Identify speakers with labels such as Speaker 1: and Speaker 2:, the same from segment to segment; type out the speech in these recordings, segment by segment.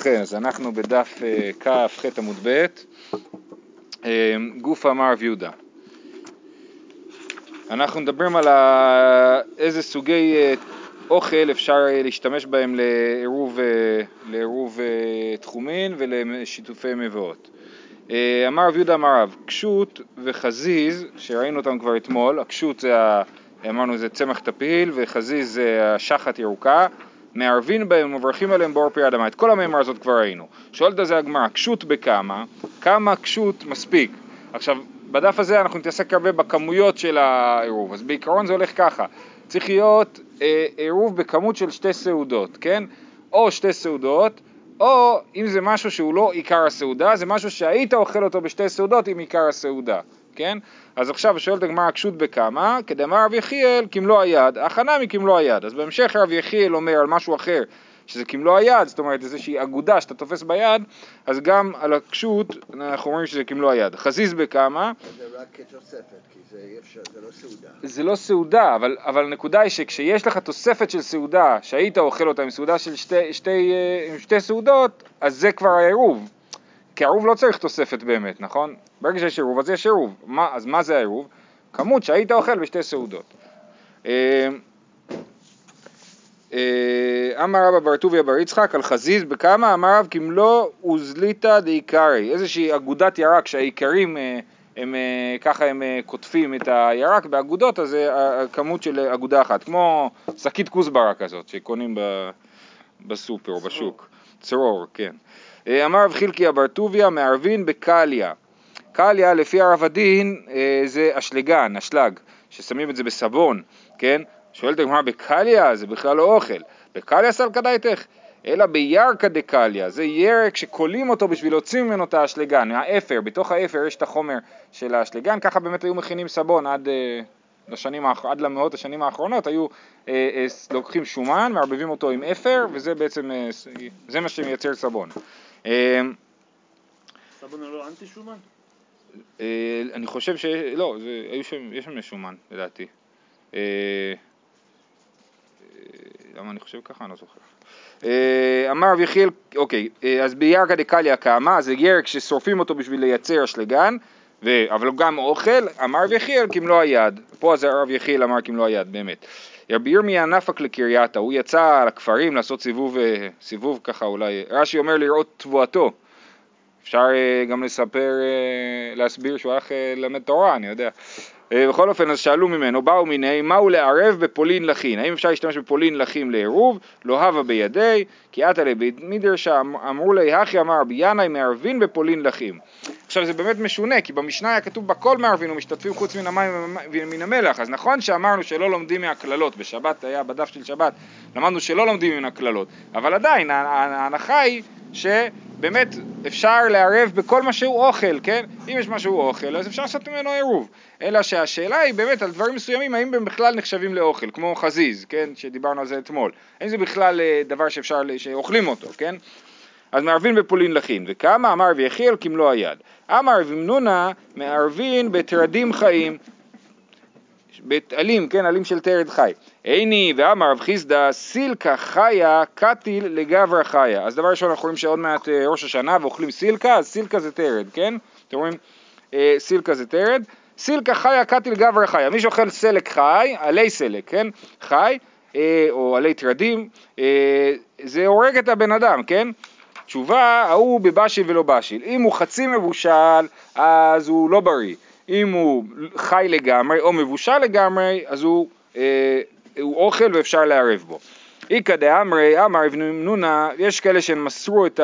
Speaker 1: ובכן, אז אנחנו בדף אה, כ"ח עמוד ב', אה, גוף אמר רב יהודה. אנחנו מדברים על. איזה סוגי אה, אוכל אפשר להשתמש בהם לעירוב, לעירוב תחומין ולשיתופי מבואות. אמר רב יהודה אמר רב, קשות וחזיז, שראינו אותם כבר אתמול, הקשות זה, אמרנו זה צמח טפיל וחזיז זה השחת ירוקה, מערבין בהם ומברכים עליהם באור פרי אדמה. את כל המאמר הזאת כבר ראינו. שואלת על זה הגמרא, קשות בכמה? כמה קשות מספיק? עכשיו, בדף הזה אנחנו נתעסק הרבה בכמויות של העירוב, אז בעיקרון זה הולך ככה, צריך להיות אה, עירוב בכמות של שתי סעודות, כן? או שתי סעודות, או אם זה משהו שהוא לא עיקר הסעודה, זה משהו שהיית אוכל אותו בשתי סעודות עם עיקר הסעודה, כן? אז עכשיו שואלת הגמרא הקשות בכמה, כדאמר רב יחיאל כמלוא היד, הכנה מכמלוא היד. אז בהמשך רב יחיאל אומר על משהו אחר, שזה כמלוא היד, זאת אומרת איזושהי אגודה שאתה תופס ביד, אז גם על הקשות אנחנו אומרים שזה כמלוא היד. חזיז בכמה.
Speaker 2: זה רק כתוספת, כי זה אי אפשר, זה לא סעודה.
Speaker 1: זה לא סעודה, אבל, אבל הנקודה היא שכשיש לך תוספת של סעודה, שהיית אוכל אותה עם סעודה של שתי, שתי, עם שתי סעודות, אז זה כבר העירוב. כי עירוב לא צריך תוספת באמת, נכון? ברגע שיש עירוב אז יש עירוב. מה, אז מה זה העירוב? כמות שהיית אוכל בשתי סעודות. אה, אה, אמר רבא בר טוביה בר יצחק על חזיז בכמה אמר רב כמלוא וזליתא דעיקרי איזושהי אגודת ירק שהעיקרים אה, הם ככה הם קוטפים את הירק באגודות אז זה הכמות של אגודה אחת כמו שקית כוסברה כזאת שקונים בסופר או בשוק צרור כן אמר רב חילקי בר טוביה מערבין בקליה קליה לפי הרב הדין אה, זה אשלגן, אשלג, ששמים את זה בסבון, כן? שואלת הגמרא בקליה זה בכלל לא אוכל, בקליה סלקדייתך, אלא בירקא דקליה, זה ירק שכולים אותו בשביל להוציא ממנו את האשלגן, האפר, בתוך האפר יש את החומר של האשלגן, ככה באמת היו מכינים סבון עד, אה, לשנים, עד למאות השנים האחרונות, היו אה, אה, לוקחים שומן, מערבבים אותו עם אפר, וזה בעצם, אה, זה מה שמייצר סבון.
Speaker 3: אה, סבון הוא לא אנטי שומן?
Speaker 1: אה, אני חושב ש... לא, יש שם משומן לדעתי. אה, אה, למה אני חושב ככה? אני לא זוכר. אמר רב יחיאל, אוקיי, אז בירקא דקליא קאמה, זה ירק ששורפים אותו בשביל לייצר אשלגן. אבל גם אוכל, אמר רב יחיאל כמלוא היד. פה אז הרב יחיאל אמר כמלוא היד, באמת. רבי ירמיה נפק לקרייתה, הוא יצא לכפרים לעשות סיבוב, סיבוב ככה אולי, רש"י אומר לראות תבואתו. אפשר אה, גם לספר, אה, להסביר שהוא הלך אה, ללמד תורה, אני יודע. בכל אופן, אז שאלו ממנו, באו מיני, מהו לערב בפולין לחין? האם אפשר להשתמש בפולין לחין לעירוב? לא הווה בידי, כי עתה לבית מדרשה, אמרו לי, הכי אמר רבי ינאי, מערבין בפולין לחין. עכשיו זה באמת משונה, כי במשנה היה כתוב בכל מערבין ומשתתפים חוץ מן המים ומן המלח, אז נכון שאמרנו שלא לומדים מהקללות, בשבת היה בדף של שבת, למדנו שלא לומדים מן הקללות, אבל עדיין ההנחה היא שבאמת אפשר לערב בכל מה שהוא אוכל, כן? אם יש משהו אוכל, אז אפשר לעשות ממנו עירוב. אלא שהשאלה היא באמת על דברים מסוימים, האם הם בכלל נחשבים לאוכל, כמו חזיז, כן? שדיברנו על זה אתמול. האם זה בכלל אה, דבר שאפשר, שאוכלים אותו, כן? אז מערבין בפולין לחין, וכמה אמר ויחיאל כמלוא היד. אמר ומנונה מערבין בטרדים חיים, בעלים, כן, עלים של טרד חי. עיני ואמר רב חיסדא סילקה חיה קטיל לגברא חיה. אז דבר ראשון אנחנו רואים שעוד מעט אה, ראש השנה ואוכלים סילקה, אז סילקה זה טרד, כן? אתם רואים? אה, סילקה זה טרד. סילקה חיה קטיל גברא חיה. מי שאוכל סלק חי, עלי סלק, כן? חי, אה, או עלי טרדים, זה הורג את הבן אדם, כן? תשובה, ההוא בבשיל ולא בשיל. אם הוא חצי מבושל, אז הוא לא בריא. אם הוא חי לגמרי או מבושל לגמרי, אז הוא, אה, הוא אוכל ואפשר לערב בו. איכא דאמרי, אמר אבנו נונה, יש כאלה שמסרו את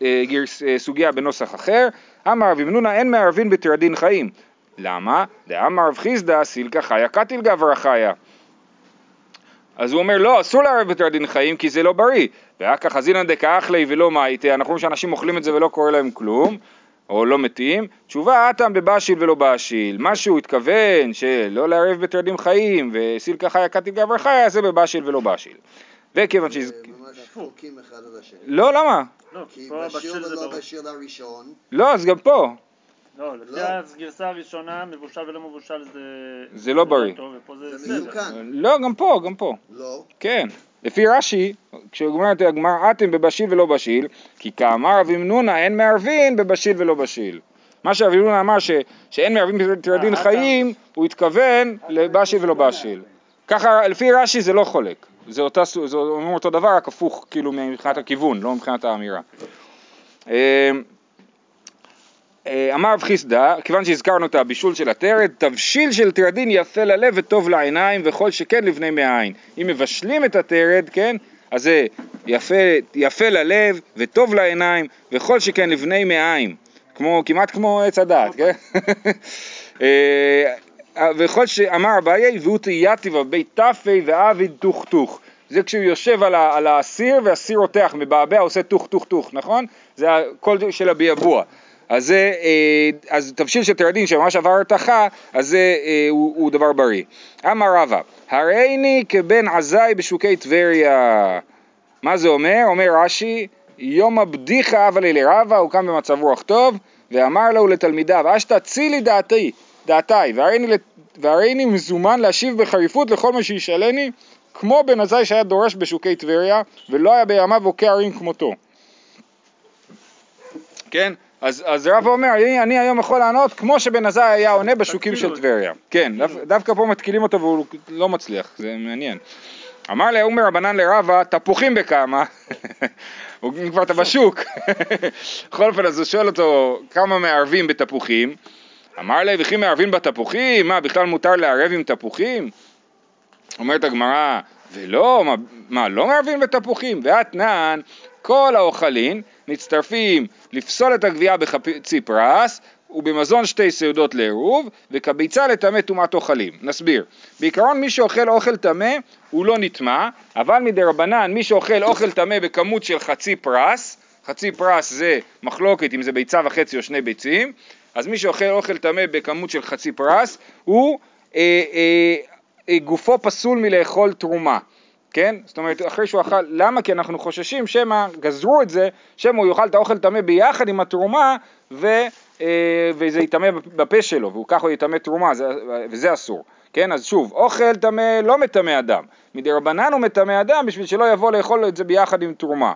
Speaker 1: הסוגיה אה, בנוסח אחר, אמר רב נונה אין מערבין בטרדין חיים. למה? דאמר רב חיסדא סילקא חיה קטיל גברא חיה. אז הוא אומר לא, אסור לערב בטרדין חיים כי זה לא בריא. ואחר כך חזינא דקאחלי ולא מאיתי, אנחנו רואים שאנשים אוכלים את זה ולא קורה להם כלום. או לא מתים, תשובה אטם בבשיל ולא בשיל, מה שהוא התכוון שלא לערב בטרדים חיים וסילקה חיה קטי גבר חיה זה בבשיל ולא בשיל. וכיוון
Speaker 2: ש...
Speaker 1: לא, למה?
Speaker 2: לא, כי בשיל ולא בשיל הראשון.
Speaker 1: לא, אז גם פה.
Speaker 3: לא, לפי לא. הגרסה הראשונה, מבושל ולא מבושל זה...
Speaker 1: זה לא בריא.
Speaker 2: זה מיוקן.
Speaker 1: לא, גם פה, גם פה.
Speaker 2: לא.
Speaker 1: כן. לפי רש"י, כשאומרת הגמר אתם בבשיל ולא בשיל, כי כאמר רבי מנונה אין מערבין בבשיל ולא בשיל. מה שרבי מנונה אמר ש, שאין מערבין בתרדין
Speaker 3: אה,
Speaker 1: חיים, הוא התכוון לבשיל ולא בשיל. ככה לפי רש"י זה לא חולק, זה, אותה, זה אומרים אותו דבר רק הפוך כאילו מבחינת הכיוון, לא מבחינת האמירה. אה, אמר רב חיסדא, כיוון שהזכרנו את הבישול של הטרד, תבשיל של טרדין יפה ללב וטוב לעיניים וכל שכן לבני מעיים. אם מבשלים את הטרד, כן, אז זה יפה, יפה ללב וטוב לעיניים וכל שכן לבני מעיים. כמו, כמעט כמו עץ הדעת, כן? אה, וכל שאמר אביי, והוא תהייתיבה בית תפי ועביד טוך טוך. זה כשהוא יושב על, ה, על האסיר והסיר רותח, מבעבע עושה טוך טוך טוך, נכון? זה הקול של הביאבוע. אז זה, אה, אז תבשיל של תרדין שממש עבר הרתחה, אז זה אה, הוא, הוא דבר בריא. אמר רבא, הריני כבן עזאי בשוקי טבריה. מה זה אומר? אומר רש"י, יום הבדיחה אבל אלי רבא, הוא קם במצב רוח טוב, ואמר לו לתלמידיו, אשתא צילי דעתי, דעתי, והריני, והריני מזומן להשיב בחריפות לכל מה שישאלני, כמו בן עזאי שהיה דורש בשוקי טבריה, ולא היה בימיו עוקי ערים כמותו. כן? אז, אז רבא אומר, אני, אני היום יכול לענות כמו שבן עזאי היה עונה בשוקים של טבריה. כן, דו, דווקא פה מתקילים אותו והוא לא מצליח, זה מעניין. אמר לעומר רבנן לרבא, תפוחים בכמה? הוא כבר אתה בשוק. בכל אופן, אז הוא שואל אותו, כמה מערבים בתפוחים? אמר להם, וכי מערבים בתפוחים? מה, בכלל מותר לערב עם תפוחים? אומרת הגמרא, ולא, מה, מה לא מערבים בתפוחים? ואתנן, כל האוכלין מצטרפים לפסול את הגבייה בחצי פרס ובמזון שתי סעודות לעירוב וכביצה לטמא טומאת אוכלים. נסביר. בעיקרון מי שאוכל אוכל טמא הוא לא נטמא, אבל מדי רבנן מי שאוכל אוכל טמא בכמות של חצי פרס, חצי פרס זה מחלוקת אם זה ביצה וחצי או שני ביצים, אז מי שאוכל אוכל טמא בכמות של חצי פרס הוא אה, אה, אה, גופו פסול מלאכול תרומה. כן? זאת אומרת, אחרי שהוא אכל, למה? כי אנחנו חוששים שמא, גזרו את זה, שמא הוא יאכל את האוכל טמא ביחד עם התרומה ו, אה, וזה יטמא בפה שלו, והוא ככה יטמא תרומה, זה, וזה אסור. כן? אז שוב, אוכל טמא לא מטמא אדם, מדי רבנן הוא מטמא אדם בשביל שלא יבוא לאכול את זה ביחד עם תרומה.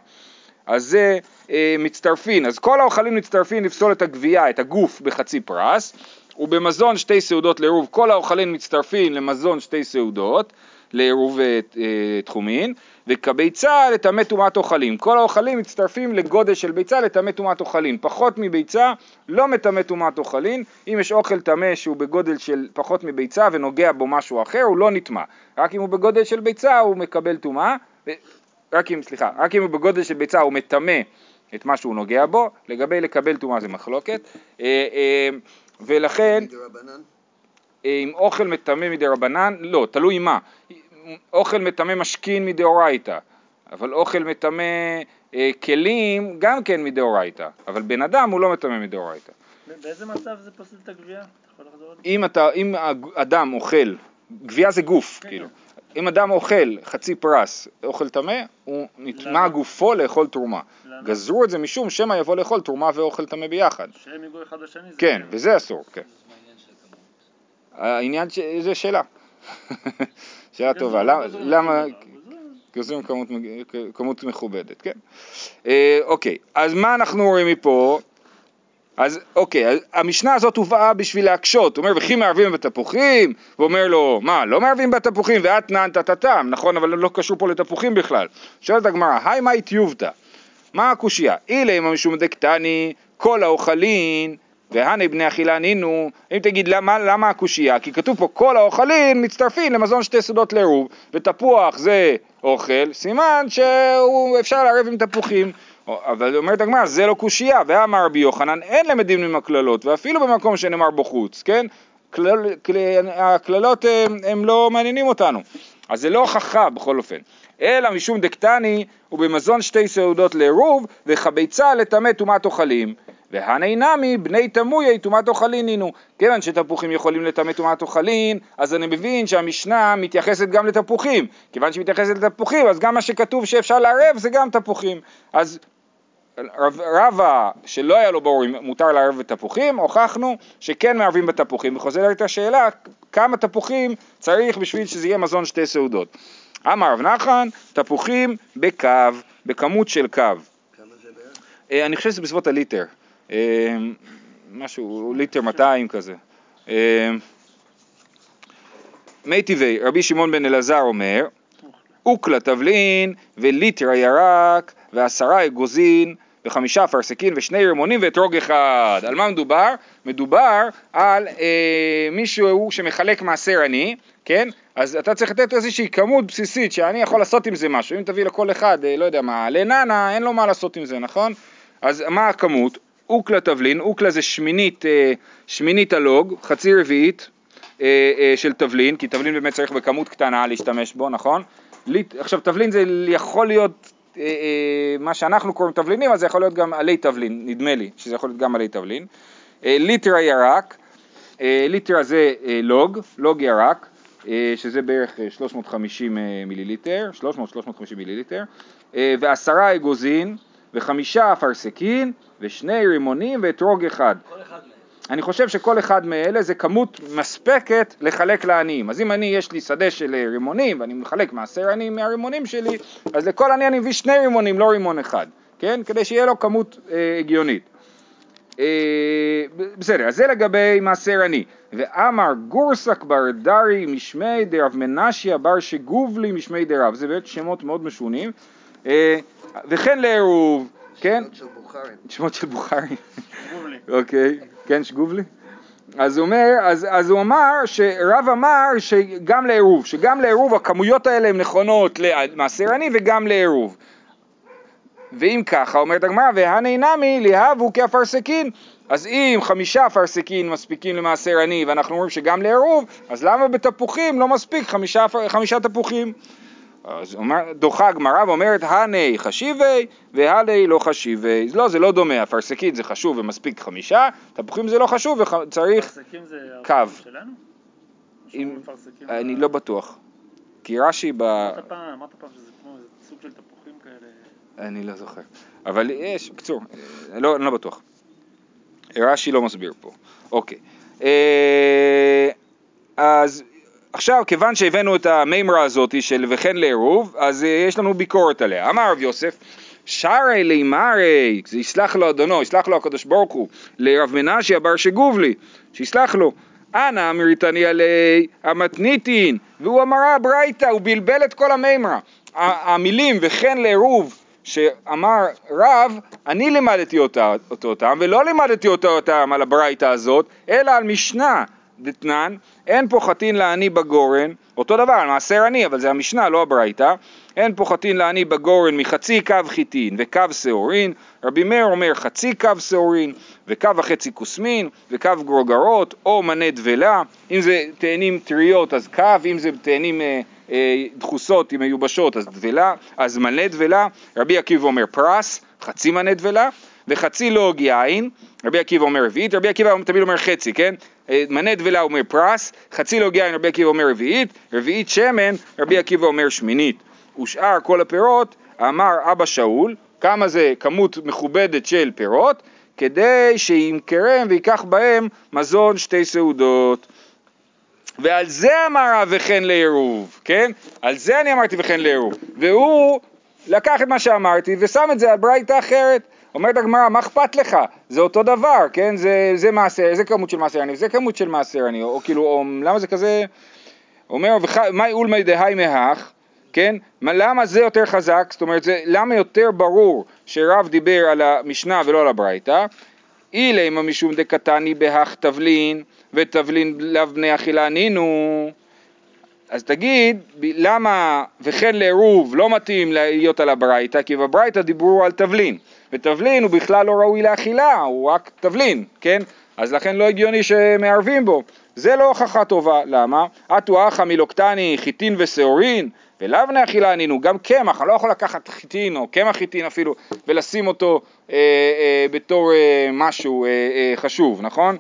Speaker 1: אז זה אה, מצטרפין, אז כל האוכלים מצטרפין לפסול את הגבייה, את הגוף בחצי פרס, ובמזון שתי סעודות לעירוב, כל האוכלים מצטרפין למזון שתי סעודות, לעירוב אה, אה, תחומין, וכביצה לטמא טומאת אוכלים. כל האוכלים מצטרפים לגודל של ביצה לטמא טומאת אוכלים. פחות מביצה לא מטמא טומאת אוכלים. אם יש אוכל טמא שהוא בגודל של פחות מביצה ונוגע בו משהו אחר, הוא לא נטמא. רק אם הוא בגודל של ביצה הוא מקבל טומאה. ו- רק אם, סליחה, רק אם הוא בגודל של ביצה הוא מטמא את מה שהוא נוגע בו, לגבי לקבל טומאה זה מחלוקת, אה, אה, ולכן? אה, אם אוכל מטמא מדי רבנן, לא, תלוי מה. אוכל מטמא משכין מדאורייתא, אבל אוכל מטמא אה, כלים גם כן מדאורייתא, אבל בן אדם הוא לא מטמא מדאורייתא.
Speaker 3: באיזה מצב זה פוסל את הגבייה?
Speaker 1: אם, אתה, אם אדם אוכל, גבייה זה גוף,
Speaker 3: כן,
Speaker 1: כאילו. אם אדם אוכל חצי פרס, אוכל טמא, הוא נטמע
Speaker 3: למה?
Speaker 1: גופו לאכול תרומה.
Speaker 3: למה?
Speaker 1: גזרו את זה משום שמא יבוא לאכול תרומה ואוכל טמא ביחד.
Speaker 3: שהם יגעו אחד לשני?
Speaker 1: כן,
Speaker 3: כן.
Speaker 1: וזה אסור, כן. העניין, ש... זה שאלה. שאלה טובה, למה-
Speaker 3: גוזרים
Speaker 1: כמות, כמות מכובדת, כן? אה, אוקיי, אז מה אנחנו רואים מפה? אז אוקיי, אז המשנה הזאת הובאה בשביל להקשות, הוא אומר וכי מערבים בתפוחים, ואומר לו מה לא מערבים בתפוחים ואתנן טטטם, נכון אבל לא קשור פה לתפוחים בכלל, שואלת הגמרא, היי מאי טיובתא, מה הקושייה? אילי משום דקטני כל האוכלין והנה בני אכילה נינו, אם תגיד למה, למה הקושייה? כי כתוב פה כל האוכלין מצטרפים למזון שתי סודות לעירוב, ותפוח זה אוכל, סימן שאפשר לערב עם תפוחים. אבל אומרת הגמרא, זה לא קושייה, ואמר רבי יוחנן, אין למדים עם הקללות, ואפילו במקום שנאמר בו חוץ, כן? כלל, כל, הקללות הם, הם לא מעניינים אותנו, אז זה לא הוכחה בכל אופן. אלא משום דקטני ובמזון שתי סעודות לעירוב וכביצה לטמא טומאת אוכלים. והני נמי בני תמויי טומאת אוכלין נינו. כיוון שתפוחים יכולים לטמא טומאת אוכלין, אז אני מבין שהמשנה מתייחסת גם לתפוחים. כיוון שהיא מתייחסת לתפוחים, אז גם מה שכתוב שאפשר לערב זה גם תפוחים. אז רב- רבא שלא היה לו ברור אם מותר לערב בתפוחים, הוכחנו שכן מערבים בתפוחים, וחוזרת השאלה כמה תפוחים צריך בשביל שזה יהיה מזון שתי סעודות. אמר רב נחמן, תפוחים בקו, בכמות של קו.
Speaker 2: כמה זה בערך?
Speaker 1: אה, אני חושב שזה בסביבות הליטר. אה, משהו, ליטר 200 כזה. אה, מי טבעי, רבי שמעון בן אלעזר אומר, אוקלה תבלין וליטר הירק ועשרה אגוזין וחמישה אפרסקין ושני רימונים ואתרוג אחד. על מה מדובר? מדובר על אה, מישהו שמחלק מעשר עני, כן? אז אתה צריך לתת איזושהי כמות בסיסית שאני יכול לעשות עם זה משהו. אם תביא לכל אחד, אה, לא יודע מה, לננה, אין לו מה לעשות עם זה, נכון? אז מה הכמות? אוקלה תבלין, אוקלה זה שמינית, אה, שמינית הלוג, חצי רביעית אה, אה, של תבלין, כי תבלין באמת צריך בכמות קטנה להשתמש בו, נכון? עכשיו תבלין זה יכול להיות מה שאנחנו קוראים תבלינים, אז זה יכול להיות גם עלי תבלין, נדמה לי שזה יכול להיות גם עלי תבלין. אה, ליטר הירק, אה, ליטר הזה אה, לוג, לוג ירק, שזה בערך אה, 350 אה, מיליליטר, 300-350 מיליליטר, ועשרה אגוזין, וחמישה אפרסקין, ושני רימונים ואתרוג אחד. אני חושב שכל אחד מאלה זה כמות מספקת לחלק לעניים. אז אם אני, יש לי שדה של אה, רימונים ואני מחלק מעשר עניים מהרימונים שלי, אז לכל עני אני מביא שני רימונים, לא רימון אחד, כן? כדי שיהיה לו כמות אה, הגיונית. אה, בסדר, אז זה לגבי מעשר עני. ואמר גורסק בר דרי משמי דרב מנשיה בר שגובלי משמי דרב. זה באמת שמות מאוד משונים. אה, וכן לעירוב, כן?
Speaker 2: שמות של בוכרים.
Speaker 1: שמות של בוכרים.
Speaker 3: ברור לי.
Speaker 1: אוקיי, כן שגובלי? אז הוא אומר, אז, אז הוא אמר שרב אמר שגם לעירוב, שגם לעירוב הכמויות האלה הן נכונות למעשר עני וגם לעירוב. ואם ככה, אומרת הגמרא, והני נמי להבו כאפרסקין. אז אם חמישה אפרסקין מספיקים למעשר עני ואנחנו אומרים שגם לעירוב, אז למה בתפוחים לא מספיק חמישה, חמישה תפוחים? אז אומר, דוחה הגמרא ואומרת, הני חשיבי והלי לא חשיבי. לא, זה לא דומה, אפרסקין זה חשוב ומספיק חמישה, תפוחים זה לא חשוב וצריך,
Speaker 3: אפרסקים זה
Speaker 1: קו.
Speaker 3: שלנו?
Speaker 1: אם- אני לא בטוח. כי רש"י ב...
Speaker 3: אמרת פעם, אמרת פעם שזה כמו סוג של תפוחים כאלה.
Speaker 1: אני לא זוכר. אבל יש, בקיצור, אה, לא, אני לא בטוח. רש"י לא מסביר פה. אוקיי. אה, אז עכשיו, כיוון שהבאנו את המימרה הזאת של וכן לעירוב, אז אה, יש לנו ביקורת עליה. אמר רב יוסף, שרי לימרי, זה יסלח לו אדונו, יסלח לו הקדוש ברוך הוא, לרב מנשי הבר שגובלי, שיסלח לו. אנא אמריתני עלי המתניתין, והוא אמרה ברייתא, הוא בלבל את כל המימרה. המילים וכן לעירוב שאמר רב, אני לימדתי אותה, אותו אותם, ולא לימדתי אותה אותם על הברייתא הזאת, אלא על משנה דתנן, אין פוחתין לעני בגורן, אותו דבר, מעשר עני, אבל זה המשנה, לא הברייתא, אין פוחתין לעני בגורן מחצי קו חיטין וקו שעורין, רבי מאיר אומר חצי קו שעורין וקו וחצי כוסמין וקו גרוגרות או מנה דבלה, אם זה תאנים טריות אז קו, אם זה תאנים אה, אה, דחוסות, אם מיובשות אז דבלה, אז מנה דבלה, רבי עקיבא אומר פרס, חצי מנה דבלה, וחצי לוג יין, רבי עקיבא אומר רביעית, רבי עקיבא תמיד אומר חצי, כן? אה, מנה דבלה אומר פרס, חצי לוג יין רבי עקיבא אומר רביעית, רביעית שמן רבי עקיבא אומר שמינית. ושאר כל הפירות, אמר אבא שאול, כמה זה כמות מכובדת של פירות, כדי שימכרם ויקח בהם מזון שתי סעודות. ועל זה אמר וכן לעירוב, כן? על זה אני אמרתי וכן לעירוב. והוא לקח את מה שאמרתי ושם את זה על ברייתא אחרת. אומרת הגמרא, מה אכפת לך? זה אותו דבר, כן? זה, זה מעשר, זה כמות של מעשר עני, זה כמות של מעשר עני, או, כאילו, או, למה זה כזה... אומר, "וח- מאי אולמי דהי מהך, כן? מה, למה זה יותר חזק? זאת אומרת, זה, למה יותר ברור שרב דיבר על המשנה ולא על הברייתא? אילמה משום דקתני בהך תבלין, ותבלין לאו בני אכילה נינו. אז תגיד, למה וכן לעירוב לא מתאים להיות על הברייתא? כי בברייתא דיברו על תבלין, ותבלין הוא בכלל לא ראוי לאכילה, הוא רק תבלין, כן? אז לכן לא הגיוני שמערבים בו. זה לא הוכחה טובה, למה? אטו אחא מלוקטני חיטין ושעורין, ולאו בני אכילה ענינו, גם קמח, אני לא יכול לקחת חיטין או קמח חיטין אפילו, ולשים אותו אה, אה, בתור אה, משהו אה, אה, חשוב, נכון?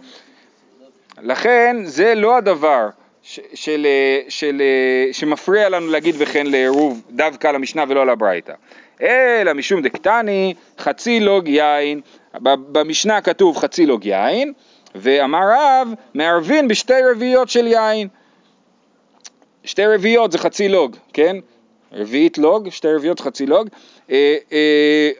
Speaker 1: לכן זה לא הדבר של, אה, של, אה, שמפריע לנו להגיד וכן לעירוב דווקא על המשנה ולא על הברייתא. אלא משום דקטני חצי לוג יין, במשנה כתוב חצי לוג יין, ואמר רב מערבין בשתי רביעיות של יין. שתי רביעיות זה חצי לוג, כן? רביעית לוג, שתי רביעיות חצי לוג, אה,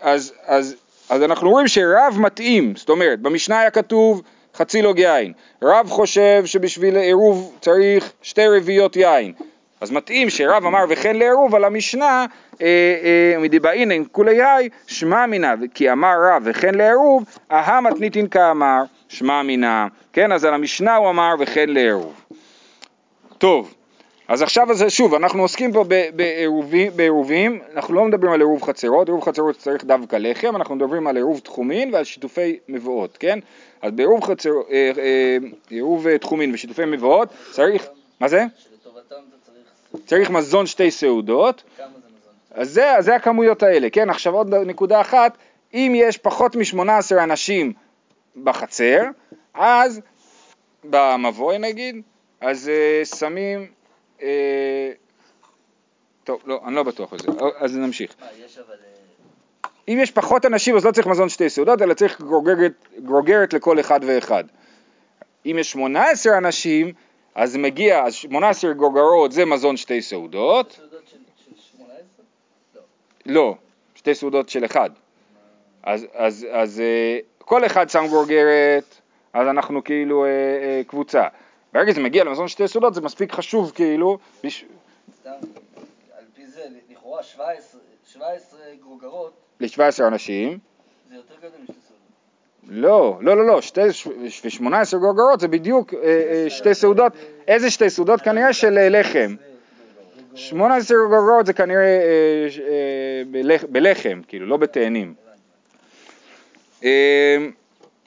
Speaker 1: אז, אז, אז אנחנו רואים שרב מתאים, זאת אומרת, במשנה היה כתוב חצי לוג יין, רב חושב שבשביל עירוב צריך שתי רביעיות יין, אז מתאים שרב אמר וכן לעירוב על המשנה אה, מדבעינן כולי היי שמע מינה. כי אמר רב וכן לעירוב אהה מתניתין כאמר שמע מינה. כן אז על המשנה הוא אמר וכן לעירוב. טוב אז עכשיו אז שוב אנחנו עוסקים פה בעירובים, אנחנו לא מדברים על עירוב חצרות עירוב חצרות צריך דווקא לחם אנחנו מדברים על עירוב תחומין ועל שיתופי מבואות כן אז בעירוב חצר, אה, אה, עירוב תחומין ושיתופי מבואות צריך מה זה? צריך מזון שתי סעודות. כמה זה מזון? אז זה, זה הכמויות האלה, כן? עכשיו עוד נקודה אחת, אם יש פחות מ-18 אנשים בחצר, אז במבוי נגיד, אז uh, שמים, טוב, לא, אני לא בטוח בזה, אז נמשיך. אבל... אה, אם יש פחות אנשים אז לא צריך מזון שתי סעודות, אלא צריך גרוגרת, גרוגרת לכל אחד ואחד. אם יש 18 אנשים, אז מגיע, אז 18 גוגרות זה מזון שתי סעודות. סעודות של, של 18? לא. לא, שתי סעודות של אחד. אז, אז, אז אה, כל אחד שם גוגרת, אז אנחנו כאילו אה, אה, קבוצה. ברגע שזה מגיע למזון שתי סעודות זה מספיק חשוב כאילו.
Speaker 4: סתם, על פי זה, לכאורה 17, 17 גרוגרות.
Speaker 1: ל-17 אנשים.
Speaker 4: זה יותר גדול משתי
Speaker 1: לא, לא, לא, לא, ושמונה עשר גרגרות זה בדיוק אה, אה, שתי סעודות, איזה שתי סעודות? כנראה של אה, לחם. שמונה עשר גרגרות זה כנראה בלחם, כאילו, לא בתאנים.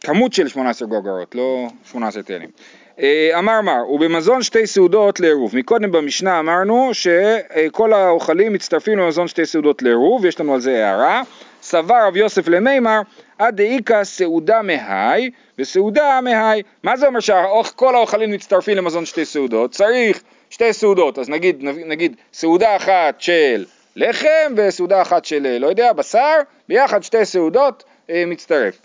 Speaker 1: כמות של שמונה עשר גרגרות, לא שמונה עשר תאנים. אמר מר, ובמזון שתי סעודות לעירוב. מקודם במשנה אמרנו שכל האוכלים מצטרפים למזון שתי סעודות לעירוב, יש לנו על זה הערה. סבר רב יוסף למימר, עד דאיכא סעודה מהי וסעודה מהי. מה זה אומר שכל האוכלים מצטרפים למזון שתי סעודות? צריך שתי סעודות, אז נגיד, נגיד סעודה אחת של לחם וסעודה אחת של, לא יודע, בשר, ביחד שתי סעודות אה, מצטרף.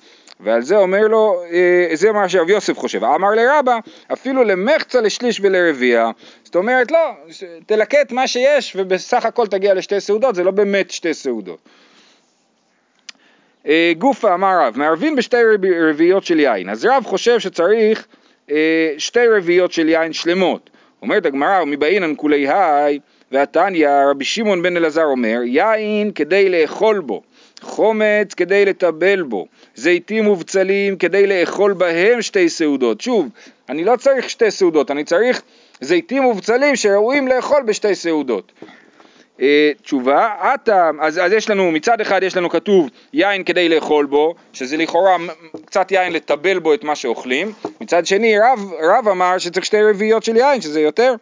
Speaker 1: ועל זה אומר לו, אה, זה מה שרב יוסף חושב. אמר לרבה, אפילו למחצה לשליש ולרביע. זאת אומרת, לא, תלקט מה שיש ובסך הכל תגיע לשתי סעודות, זה לא באמת שתי סעודות. אה, גופה אמר רב, מערבים בשתי רביעיות של יין, אז רב חושב שצריך אה, שתי רביעיות של יין שלמות. אומרת הגמרא, מבעינן כולי היי, והתניא, רבי שמעון בן אלעזר אומר, יין כדי לאכול בו, חומץ כדי לטבל בו, זיתים ובצלים כדי לאכול בהם שתי סעודות. שוב, אני לא צריך שתי סעודות, אני צריך זיתים ובצלים שראויים לאכול בשתי סעודות. אה, תשובה, אטם, אז, אז יש לנו, מצד אחד יש לנו כתוב יין כדי לאכול בו, שזה לכאורה קצת יין לטבל בו את מה שאוכלים, מצד שני רב, רב אמר שצריך שתי רביעיות של יין, שזה יותר.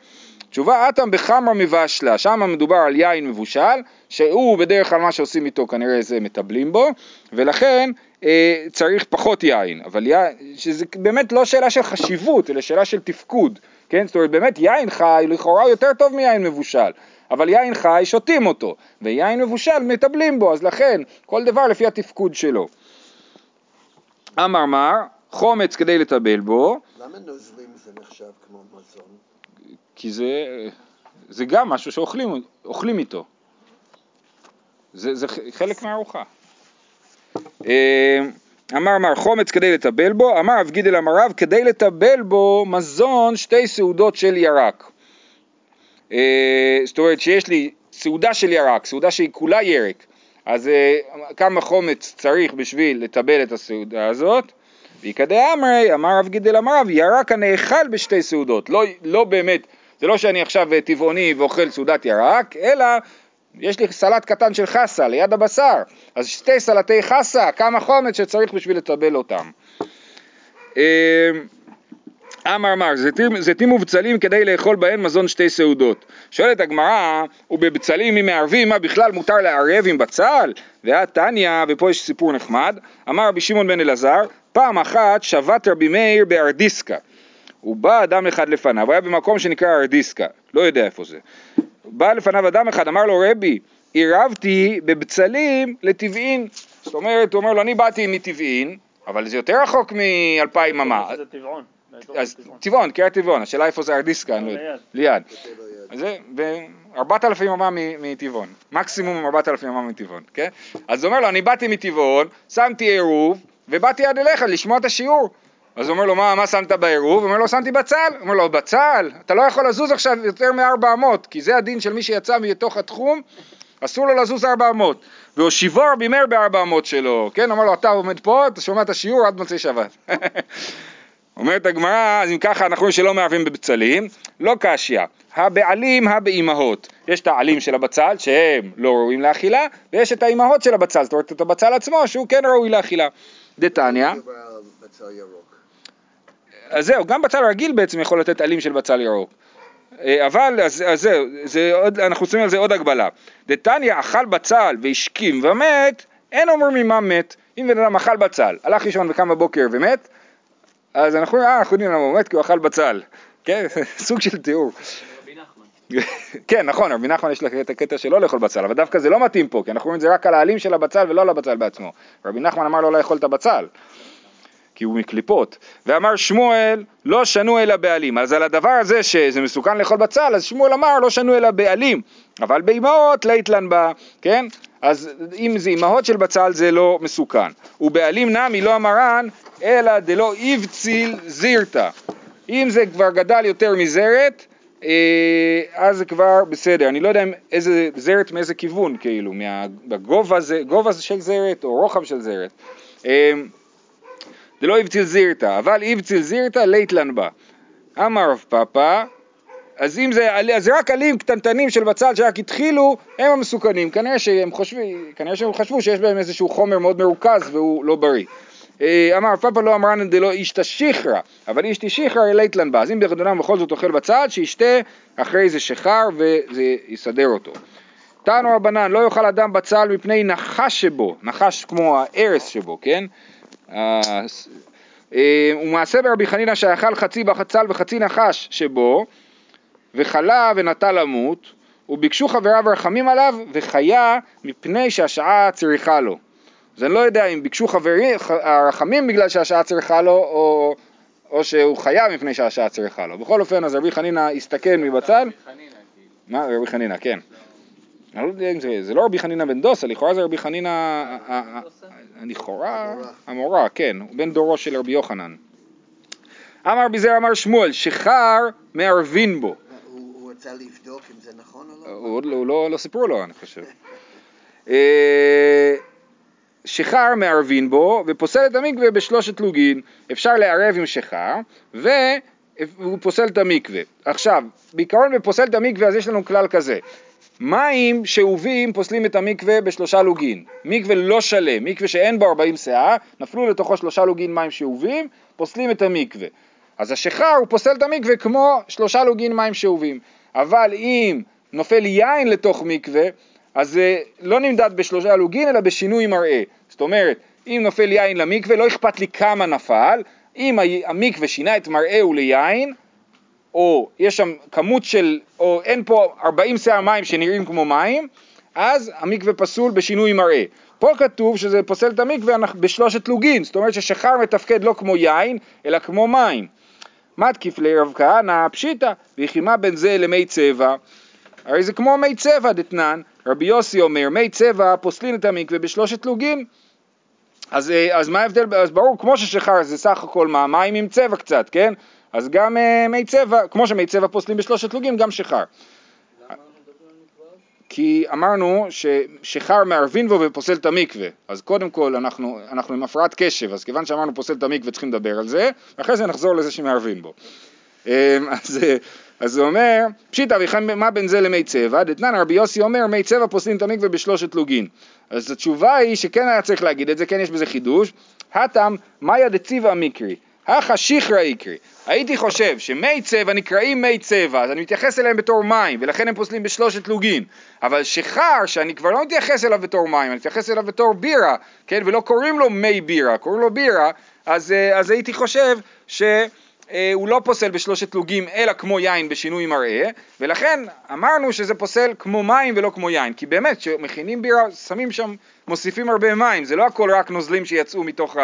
Speaker 1: תשובה, אטם בחמר מבשלה, שם מדובר על יין מבושל, שהוא בדרך כלל מה שעושים איתו כנראה זה מטבלים בו, ולכן אה, צריך פחות יין, אבל יין, שזה באמת לא שאלה של חשיבות, אלא שאלה של תפקוד, כן? זאת אומרת באמת יין חי לכאורה יותר טוב מיין מבושל, אבל יין חי שותים אותו, ויין מבושל מטבלים בו, אז לכן כל דבר לפי התפקוד שלו. אמר מר, חומץ כדי לטבל בו.
Speaker 2: למה נוזלים זה נחשב כמו מזון?
Speaker 1: כי זה, זה גם משהו שאוכלים איתו. זה, זה חלק מהארוחה. אה, אמר מר חומץ כדי לטבל בו, אמר רב גידל אמר רב כדי לטבל בו מזון שתי סעודות של ירק. אה, זאת אומרת שיש לי סעודה של ירק, סעודה שהיא כולה ירק, אז אה, כמה חומץ צריך בשביל לטבל את הסעודה הזאת? ויקדי אמרי, אמר רב גידל אמר רב, ירק הנאכל בשתי סעודות, לא, לא באמת, זה לא שאני עכשיו טבעוני ואוכל סעודת ירק, אלא יש לי סלט קטן של חסה ליד הבשר, אז שתי סלטי חסה, כמה חומץ שצריך בשביל לטבל אותם. אמר מר, זיתים, זיתים ובצלים כדי לאכול בהן מזון שתי סעודות. שואלת הגמרא, ובבצלים אם מערבים, מה בכלל מותר לערב עם בצל? ואת תניא, ופה יש סיפור נחמד, אמר רבי שמעון בן אלעזר, פעם אחת שבת רבי מאיר בארדיסקה. הוא בא אדם אחד לפניו, הוא היה במקום שנקרא ארדיסקה, לא יודע איפה זה. בא לפניו אדם אחד, אמר לו רבי, עירבתי בבצלים לטבעין. זאת אומרת, הוא אומר לו, אני באתי מטבעין, אבל זה יותר רחוק מאלפיים אמה.
Speaker 3: זה טבעון.
Speaker 1: אז טבעון, קריית טבעון, השאלה איפה זה ארדיסקה, ליד. ארבעת אלפים אמה מטבעון, מקסימום ארבעת אלפים אמה מטבעון, כן? אז הוא אומר לו, אני באתי מטבעון, שמתי עירוב, ובאתי עד אליך לשמוע את השיעור. אז הוא אומר לו, מה, מה שמת בעירוב? הוא אומר לו, שמתי בצל. הוא אומר לו, בצל? אתה לא יכול לזוז עכשיו יותר מארבע אמות, כי זה הדין של מי שיצא מתוך התחום, אסור לו לזוז ארבע אמות. והושיבו רבי מאיר בארבע אמות שלו, כן? אומר לו, אתה עומד פה, אתה שומע את השיעור עד מוצאי שבת. אומרת הגמרא, אז אם ככה אנחנו רואים שלא מערבים בבצלים, לא קשיא, הבעלים הבאימהות, יש את העלים של הבצל שהם לא ראויים לאכילה, ויש את האימהות של הבצל, זאת אומרת את הבצל עצמו שהוא כן ראוי לאכילה. דתניא. אז זהו, גם בצל רגיל בעצם יכול לתת עלים של בצל ירוק. אה, אבל, אז, אז זהו, זה עוד, אנחנו עושים על זה עוד הגבלה. דתניא אכל בצל והשכים ומת, אין אומרים ממה מת. אם בן אדם אכל בצל, הלך לישון וקם בבוקר ומת, אז אנחנו אומרים, אה, אנחנו יודעים למה הוא מת, כי הוא אכל בצל. כן, סוג של תיאור. כן, נכון, רבי נחמן יש לו את הקטע שלא לאכול בצל, אבל דווקא זה לא מתאים פה, כי אנחנו רואים את זה רק על העלים של הבצל ולא על הבצל בעצמו. רבי נחמן אמר לו לא לאכול את הבצל, כי הוא מקליפות. ואמר שמואל, לא שנו אלא בעלים. אז על הדבר הזה שזה מסוכן לאכול בצל, אז שמואל אמר לא שנו אלא בעלים. אבל באמהות ליתלן בה, כן? אז אם זה אמהות של בצל זה לא מסוכן. ובעלים נמי לא אמרן, אלא דלא איבציל זירתא. אם זה כבר גדל יותר מזרת, אז זה כבר בסדר, אני לא יודע איזה זרת מאיזה כיוון כאילו, מה- בגובה זה, גובה של זרת או רוחב של זרת. אה, זה לא איבציל זירתא, אבל איבציל זירתא ליתלן בה. אמר רב פאפא, אז אם זה, אז רק עלים קטנטנים של בצל שרק התחילו, הם המסוכנים, כנראה שהם חושבים, כנראה שהם חשבו שיש בהם איזשהו חומר מאוד מרוכז והוא לא בריא. אה, אמר רב פאפא לא אמרן דלא אישתא שיחרא, אבל אישתי שיחרא ליתלן בה, אז אם אדם בכל זאת אוכל בצל, שישתה אחרי זה שיכר וזה יסדר אותו. תנו רבנן, לא יאכל אדם בצל מפני נחש שבו, נחש כמו הארס שבו, כן? אה, ומעשה ברבי חנינא שאכל חצי בצל וחצי נחש שבו, וחלה ונטה למות, וביקשו חבריו רחמים עליו, וחיה מפני שהשעה צריכה לו. אז אני לא יודע אם ביקשו חברים, הרחמים בגלל שהשעה צריכה לו, או, או שהוא חייב מפני שהשעה צריכה לו. בכל אופן, אז רבי חנינא הסתכן מבצל. מה, רבי חנינא, כן. אני לא יודע אם זה, זה לא רבי חנינא בן דוסה, לכאורה זה רבי חנינא, לכאורה,
Speaker 2: המורה.
Speaker 1: כן, הוא בן דורו של רבי יוחנן. אמר ביזר אמר שמואל, שחר מערבין בו.
Speaker 2: הוא רצה לבדוק אם זה נכון או לא?
Speaker 1: הוא לא, הוא לא, לא סיפרו לו, אני חושב. שיכר מערבין בו ופוסל את המקווה בשלושת לוגין. אפשר לערב עם שיכר והוא פוסל את המקווה. עכשיו, בעיקרון בפוסל את המקווה אז יש לנו כלל כזה. מים שאובים פוסלים את המקווה בשלושה לוגין. מקווה לא שלם, מקווה שאין בו 40 שאה, נפלו לתוכו שלושה לוגין מים שאובים, פוסלים את המקווה. אז השיכר הוא פוסל את המקווה כמו שלושה לוגין מים שאובים. אבל אם נופל יין לתוך מקווה, אז זה לא נמדד בשלושה לוגין אלא בשינוי מראה. זאת אומרת, אם נופל יין למקווה, לא אכפת לי כמה נפל, אם המקווה שינה את מראהו ליין, או יש שם כמות של, או אין פה 40 שאה מים שנראים כמו מים, אז המקווה פסול בשינוי מראה. פה כתוב שזה פוסל את המקווה בשלושת לוגין, זאת אומרת ששחר מתפקד לא כמו יין, אלא כמו מים. מתקיף לרב כהנא פשיטא, ויחימה בין זה למי צבע. הרי זה כמו מי צבע דתנן, רבי יוסי אומר, מי צבע פוסלין את המקווה בשלושת לוגין. אז, אה, אז מה ההבדל, אז ברור, כמו ששחר זה סך הכל מה, מים עם צבע קצת, כן? אז גם אה, מי צבע, כמו שמי צבע פוסלים בשלושת לוגים, גם שחר. כי אמרנו ששחר מערבין בו ופוסל את המקווה, אז קודם כל אנחנו, אנחנו עם הפרעת קשב, אז כיוון שאמרנו פוסל את המקווה צריכים לדבר על זה, ואחרי זה נחזור לזה שמערבין בו. אמ, אז, אה, אז הוא אומר, פשיטא וכן מה בין זה למי צבע, דתנן רבי יוסי אומר מי צבע פוסלים את המקווה בשלושת לוגין. אז התשובה היא שכן היה צריך להגיד את זה, כן יש בזה חידוש, הטם מאיה דציבא מקרי, שיחרא איקרי. הייתי חושב שמי צבע נקראים מי צבע, אז אני מתייחס אליהם בתור מים, ולכן הם פוסלים בשלושת לוגין. אבל שיכר, שאני כבר לא מתייחס אליו בתור מים, אני מתייחס אליו בתור בירה, כן, ולא קוראים לו מי בירה, קוראים לו בירה, אז, אה, אז הייתי חושב ש... אה, הוא לא פוסל בשלושת לוגים אלא כמו יין בשינוי מראה ולכן אמרנו שזה פוסל כמו מים ולא כמו יין כי באמת כשמכינים בירה שמים שם מוסיפים הרבה מים זה לא הכל רק נוזלים שיצאו מתוך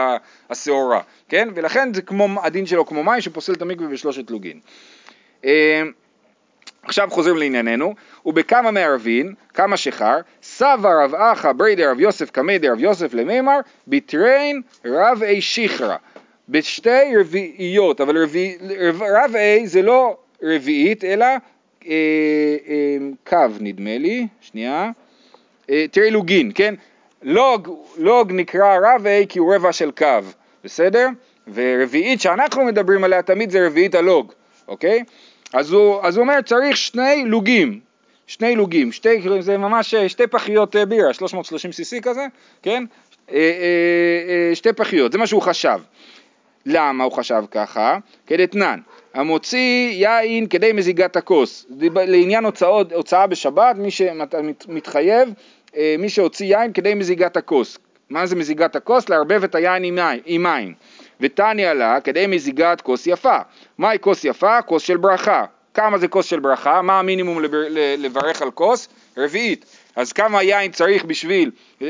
Speaker 1: השעורה כן ולכן זה כמו הדין שלו כמו מים שפוסל את המקווה בשלושת לוגים אה, עכשיו חוזרים לענייננו, ובכמה מערבין, כמה שחר, סבא רב אחא ברי דרב יוסף קמי דרב יוסף למימר, ביטריין רב אי שיחרא. בשתי רביעיות, אבל רביע, רב, A זה לא רביעית, אלא אה, אה, קו נדמה לי, שנייה, אה, תראי לוגין, כן? לוג, לוג נקרא רב A כי הוא רבע של קו, בסדר? ורביעית שאנחנו מדברים עליה תמיד זה רביעית הלוג, אוקיי? אז הוא, אז הוא אומר צריך שני לוגים, שני לוגים, שתי, זה ממש אה, שתי פחיות אה, בירה, 330 cc כזה, כן? אה, שתי פחיות, זה מה שהוא חשב. למה הוא חשב ככה? כדתנן, המוציא יין כדי מזיגת הכוס, לעניין הוצאות, הוצאה בשבת, מי שמתחייב, אה, מי שהוציא יין כדי מזיגת הכוס. מה זה מזיגת הכוס? לערבב את היין עם מים. ותניא לה כדי מזיגת כוס יפה. מהי כוס יפה? כוס של ברכה. כמה זה כוס של ברכה? מה המינימום לברך על כוס? רביעית. אז כמה יין צריך בשביל אה,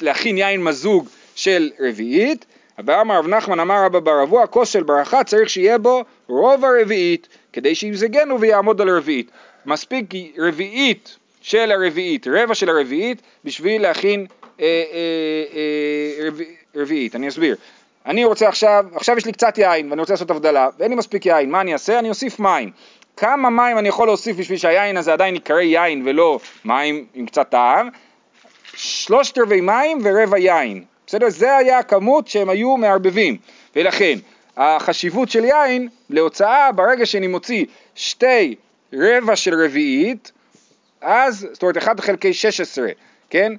Speaker 1: להכין יין מזוג של רביעית? ואמר רב נחמן אמר רבא בר אבוה כוס של ברכה צריך שיהיה בו רוב הרביעית כדי שימזגנו ויעמוד על הרביעית. מספיק רביעית של הרביעית, רבע של הרביעית בשביל להכין אה, אה, אה, רב, רביעית. אני אסביר. אני רוצה עכשיו, עכשיו יש לי קצת יין ואני רוצה לעשות הבדלה ואין לי מספיק יין, מה אני אעשה? אני אוסיף מים. כמה מים אני יכול להוסיף בשביל שהיין הזה עדיין ייקרא יין ולא מים עם קצת טעם? שלושת רבעי מים ורבע יין. בסדר? זה היה הכמות שהם היו מערבבים, ולכן החשיבות של יין להוצאה, ברגע שאני מוציא שתי רבע של רביעית, אז, זאת אומרת 1 חלקי 16, כן?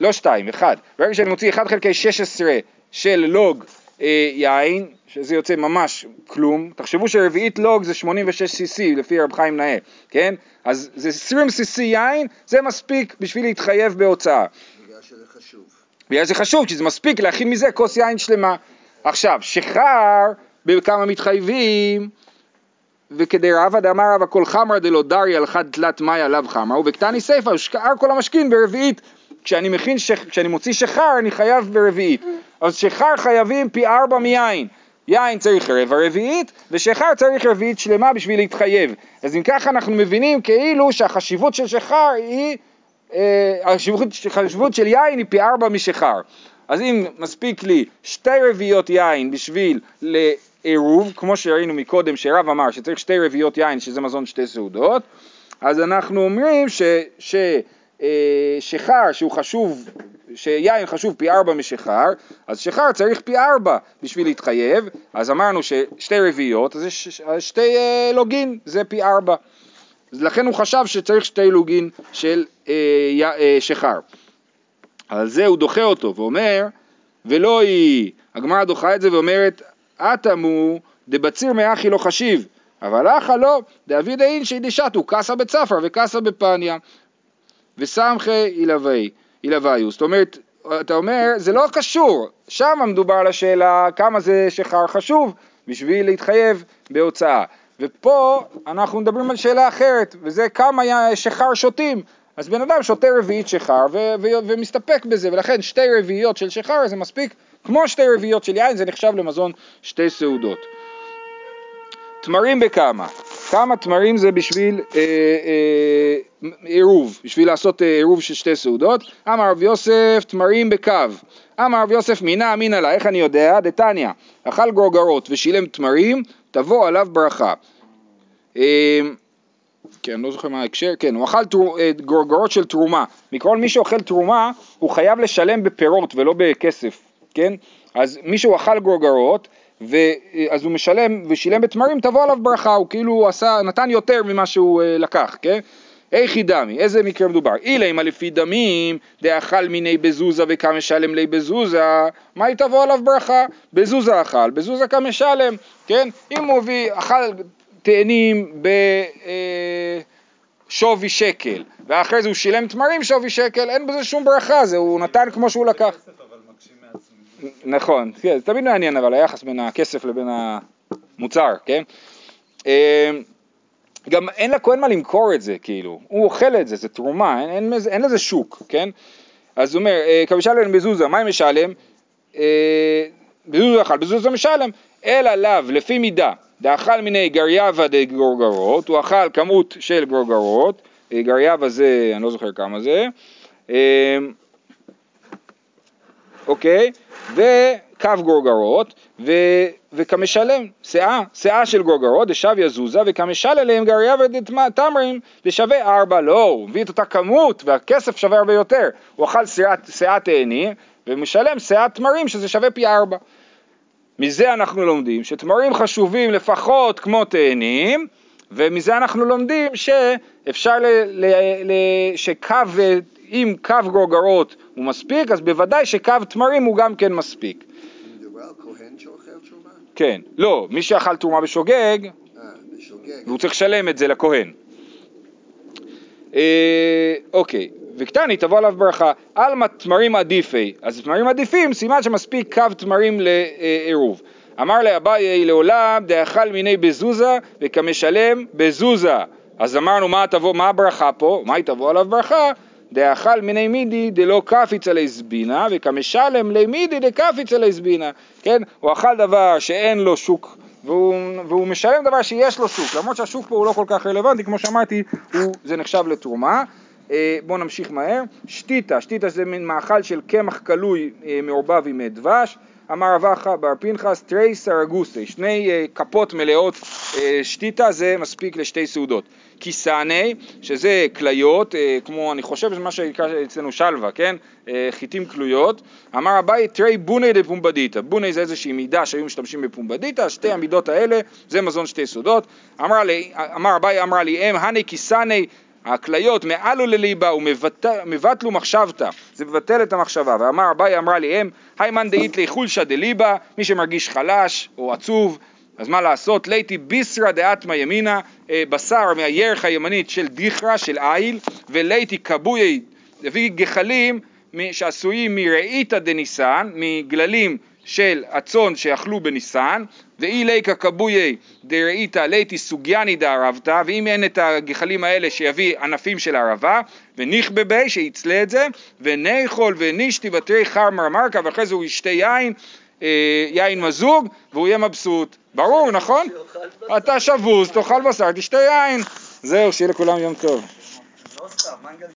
Speaker 1: לא 2, 1. ברגע שאני מוציא 1 חלקי 16 של לוג אה, יין, שזה יוצא ממש כלום, תחשבו שרביעית לוג זה 86 cc לפי רב חיים נאה, כן? אז זה 20 cc יין, זה מספיק בשביל להתחייב בהוצאה.
Speaker 2: בגלל שזה חשוב.
Speaker 1: בגלל זה חשוב, כי זה מספיק להכין מזה כוס יין שלמה. עכשיו, שחר בכמה מתחייבים, וכדי רבא דאמר רבא כל חמר דלא דריה על חד תלת מאי עליו חמר, ובקטני סיפא שאר כל המשכין ברביעית. כשאני מכין, שח, כשאני מוציא שחר אני חייב ברביעית. אז שחר חייבים פי ארבע מיין. יין צריך רבע רביעית, ושחר צריך רביעית שלמה בשביל להתחייב. אז אם ככה אנחנו מבינים כאילו שהחשיבות של שחר היא אה, החשיבות של יין היא פי ארבע משחר. אז אם מספיק לי שתי רביעיות יין בשביל לעירוב, כמו שראינו מקודם שרב אמר שצריך שתי רביעיות יין שזה מזון שתי סעודות, אז אנחנו אומרים ש, ש, אה, שחר שהוא חשוב, שיין חשוב פי ארבע משחר, אז שחר צריך פי ארבע בשביל להתחייב, אז אמרנו ששתי רביעיות, אז שתי אה, לוגין, זה פי ארבע. אז לכן הוא חשב שצריך שתי לוגין של אה, אה, שחר. על זה הוא דוחה אותו ואומר, ולא היא, הגמרא דוחה את זה ואומרת, אטמו דבציר מאחי לא חשיב, אבל אחא לא, דאבי דאין שידישתו, קסה בצפר וקסה בפניה, וסמכי אילוויו. זאת אומרת, אתה אומר, זה לא קשור, שם מדובר על השאלה כמה זה שחר חשוב בשביל להתחייב בהוצאה. ופה אנחנו מדברים על שאלה אחרת, וזה כמה שחר שותים. אז בן אדם שותה רביעית ו- ומסתפק בזה, ולכן שתי רביעיות של שחר זה מספיק, כמו שתי רביעיות של יין, זה נחשב למזון שתי סעודות. תמרים בכמה? כמה תמרים זה בשביל אה, אה, עירוב, בשביל לעשות אה, עירוב של שתי סעודות? אמר רב יוסף תמרים בקו. אמר רב יוסף מינה אמינא לה, איך אני יודע? דתניא, אכל גרוגרות ושילם תמרים, תבוא עליו ברכה. אה, כן, לא זוכר מה ההקשר, כן, הוא אכל אה, גרוגרות של תרומה. מכל מי שאוכל תרומה, הוא חייב לשלם בפירות ולא בכסף, כן? אז מי שהוא אכל גרוגרות, אז הוא משלם ושילם בתמרים, תבוא עליו ברכה, הוא כאילו עשה, נתן יותר ממה שהוא אה, לקח, כן? איכי דמי, איזה מקרה מדובר? אילי לפי דמים, דאכל מיני בזוזה וכמה משלם לי בזוזה, מה היא תבוא עליו ברכה? בזוזה אכל, בזוזה כמה משלם, כן? אם הוא הביא, אכל תאנים בשווי אה, שקל, ואחרי זה הוא שילם תמרים שווי שקל, אין בזה שום ברכה, זה הוא נתן כמו שהוא לקח. נכון, כן, זה תמיד מעניין אבל היחס בין הכסף לבין המוצר, כן? אה, גם אין לכהן מה למכור את זה, כאילו, הוא אוכל את זה, זה תרומה, אין, אין, אין, אין לזה שוק, כן? אז הוא אומר, אה, כמשלם בזוזה, מה משלם? בזוזה אכל, בזוזה משלם, אלא לאו, לפי מידה, דאכל מיני גריאבה דגרוגרות, הוא אכל כמות של גרוגרות, אה, גריאבה זה, אני לא זוכר כמה זה, אה, אוקיי, וקו גרוגרות, ו, וכמשלם, שאה, שאה של גרוגרות, דשב יזוזה, וכמשל אליהם גריאבה דתמרים, דשווה ארבע, לא, הוא מביא את אותה כמות, והכסף שווה הרבה יותר, הוא אכל שאה תאני, ומשלם שאת תמרים שזה שווה פי ארבע. מזה אנחנו לומדים שתמרים חשובים לפחות כמו תאנים, ומזה אנחנו לומדים שאפשר, ל, ל, ל, שקו, אם קו גרוגרות הוא מספיק, אז בוודאי שקו תמרים הוא גם כן מספיק. כן, לא, מי שאכל תרומה בשוגג,
Speaker 2: אה, בשוגג.
Speaker 1: והוא צריך לשלם את זה לכהן. אה, אוקיי, וקטני תבוא עליו ברכה, עלמא תמרים עדיפי, אז תמרים עדיפים, סימן שמספיק קו תמרים לעירוב. אמר לאביי לעולם דאכל מיני בזוזה וכמשלם בזוזה. אז אמרנו מה תבוא, מה הברכה פה? מה היא תבוא עליו ברכה? דאכל מיני מידי דלא קפיץ עלי זבינה וכמשלם למידי דקפיץ עלי זבינה. כן? הוא אכל דבר שאין לו שוק והוא, והוא משלם דבר שיש לו שוק, למרות שהשוק פה הוא לא כל כך רלוונטי, כמו שאמרתי, הוא, זה נחשב לתרומה. אה, בואו נמשיך מהר. שתיתה, שתיתה זה מין מאכל של קמח קלוי אה, מעורבב עם אה, דבש. אמר רב אחא בר פנחס תרי סרגוסי, שני כפות מלאות שתיתה זה מספיק לשתי סעודות. כיסאני, שזה כליות, כמו אני חושב שזה מה שנקרא אצלנו שלווה, כן? חיטים כלויות. אמר אביי תרי בוני דפומבדיתא, בוני זה איזושהי מידה שהיו משתמשים בפומבדיתא, שתי המידות האלה זה מזון שתי סעודות. אמר אביי אמר לי אם הני כיסאני הכליות מעלו לליבה ומבטלו מחשבתא, זה מבטל את המחשבה. ואמר אביי אמרה לי אם, היימן דאית לי חולשא דליבה, מי שמרגיש חלש או עצוב, אז מה לעשות? ליתי ביסרא דאטמא ימינה, אה, בשר מהירך הימנית של דיכרא, של איל, וליתי כבויי, הביא גחלים שעשויים מראיתא דניסן, מגללים של הצאן שאכלו בניסן, ואי ליקה כבויי דראיתא ליתי סוגיאני דערבתא, ואם אין את הגחלים האלה שיביא ענפים של ערבה, ונכבה בי שיצלה את זה, וניכול ונישתי בתרי חר מרמרקה, ואחרי זה הוא ישתה יין, אה, יין מזוג, והוא יהיה מבסוט. ברור, נכון? אתה שבוז, תאכל בשר, תשתה יין. זהו, שיהיה לכולם יום טוב.
Speaker 4: לא